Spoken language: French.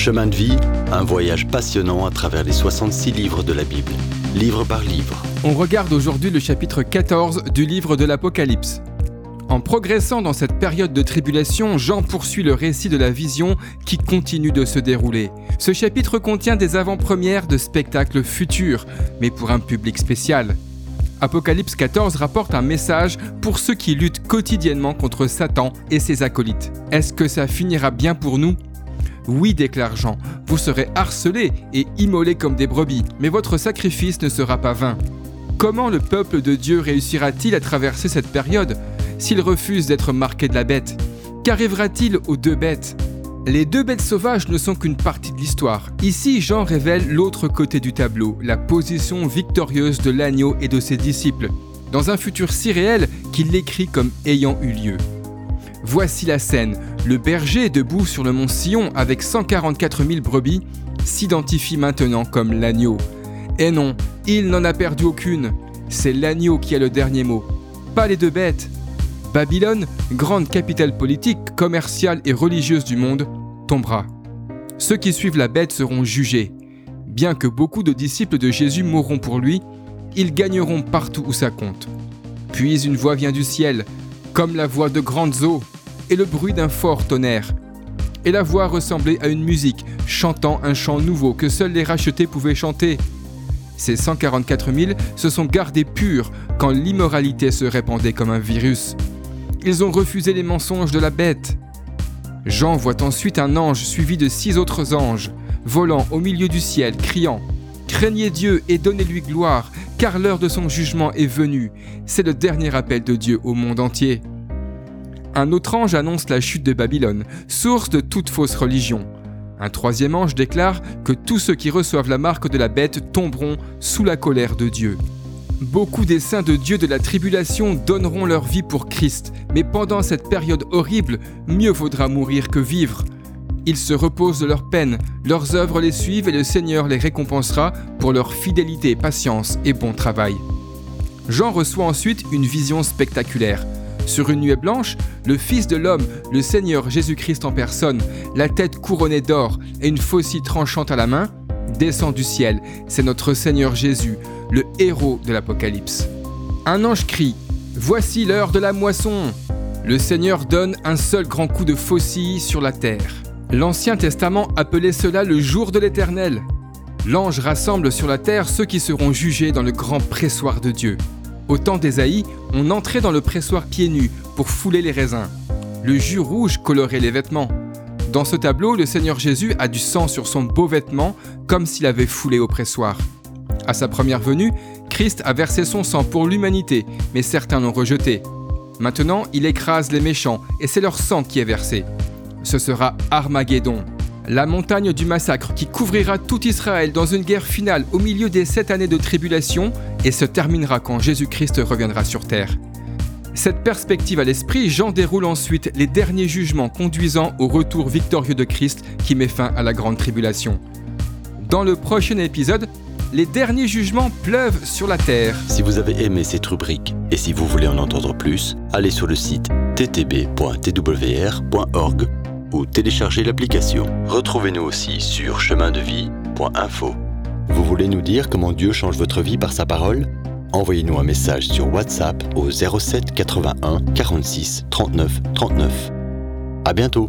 Chemin de vie, un voyage passionnant à travers les 66 livres de la Bible, livre par livre. On regarde aujourd'hui le chapitre 14 du livre de l'Apocalypse. En progressant dans cette période de tribulation, Jean poursuit le récit de la vision qui continue de se dérouler. Ce chapitre contient des avant-premières de spectacles futurs, mais pour un public spécial. Apocalypse 14 rapporte un message pour ceux qui luttent quotidiennement contre Satan et ses acolytes. Est-ce que ça finira bien pour nous? Oui, déclare Jean, vous serez harcelés et immolés comme des brebis, mais votre sacrifice ne sera pas vain. Comment le peuple de Dieu réussira-t-il à traverser cette période s'il refuse d'être marqué de la bête? Qu'arrivera-t-il aux deux bêtes? Les deux bêtes sauvages ne sont qu'une partie de l'histoire. Ici, Jean révèle l'autre côté du tableau, la position victorieuse de l'agneau et de ses disciples, dans un futur si réel qu'il l'écrit comme ayant eu lieu. Voici la scène. Le berger, debout sur le mont Sion avec 144 000 brebis, s'identifie maintenant comme l'agneau. Et non, il n'en a perdu aucune. C'est l'agneau qui a le dernier mot, pas les deux bêtes. Babylone, grande capitale politique, commerciale et religieuse du monde, tombera. Ceux qui suivent la bête seront jugés. Bien que beaucoup de disciples de Jésus mourront pour lui, ils gagneront partout où ça compte. Puis une voix vient du ciel, comme la voix de grandes eaux et le bruit d'un fort tonnerre. Et la voix ressemblait à une musique, chantant un chant nouveau que seuls les rachetés pouvaient chanter. Ces 144 000 se sont gardés purs quand l'immoralité se répandait comme un virus. Ils ont refusé les mensonges de la bête. Jean voit ensuite un ange suivi de six autres anges, volant au milieu du ciel, criant Craignez Dieu et donnez-lui gloire, car l'heure de son jugement est venue. C'est le dernier appel de Dieu au monde entier. Un autre ange annonce la chute de Babylone, source de toute fausse religion. Un troisième ange déclare que tous ceux qui reçoivent la marque de la bête tomberont sous la colère de Dieu. Beaucoup des saints de Dieu de la tribulation donneront leur vie pour Christ, mais pendant cette période horrible, mieux vaudra mourir que vivre. Ils se reposent de leur peine, leurs œuvres les suivent et le Seigneur les récompensera pour leur fidélité, patience et bon travail. Jean reçoit ensuite une vision spectaculaire. Sur une nuée blanche, le Fils de l'homme, le Seigneur Jésus-Christ en personne, la tête couronnée d'or et une faucille tranchante à la main, descend du ciel. C'est notre Seigneur Jésus, le héros de l'Apocalypse. Un ange crie Voici l'heure de la moisson Le Seigneur donne un seul grand coup de faucille sur la terre. L'Ancien Testament appelait cela le jour de l'Éternel. L'ange rassemble sur la terre ceux qui seront jugés dans le grand pressoir de Dieu. Au temps d'Ésaïe, on entrait dans le pressoir pieds nus pour fouler les raisins. Le jus rouge colorait les vêtements. Dans ce tableau, le Seigneur Jésus a du sang sur son beau vêtement comme s'il avait foulé au pressoir. À sa première venue, Christ a versé son sang pour l'humanité, mais certains l'ont rejeté. Maintenant, il écrase les méchants et c'est leur sang qui est versé ce sera Armageddon, la montagne du massacre qui couvrira tout Israël dans une guerre finale au milieu des sept années de tribulation et se terminera quand Jésus-Christ reviendra sur terre. Cette perspective à l'esprit, Jean déroule ensuite les derniers jugements conduisant au retour victorieux de Christ qui met fin à la grande tribulation. Dans le prochain épisode, les derniers jugements pleuvent sur la terre. Si vous avez aimé cette rubrique et si vous voulez en entendre plus, allez sur le site ttb.twr.org ou téléchargez l'application. Retrouvez-nous aussi sur chemindevie.info. Vous voulez nous dire comment Dieu change votre vie par sa parole? Envoyez-nous un message sur WhatsApp au 07 81 46 39 39. À bientôt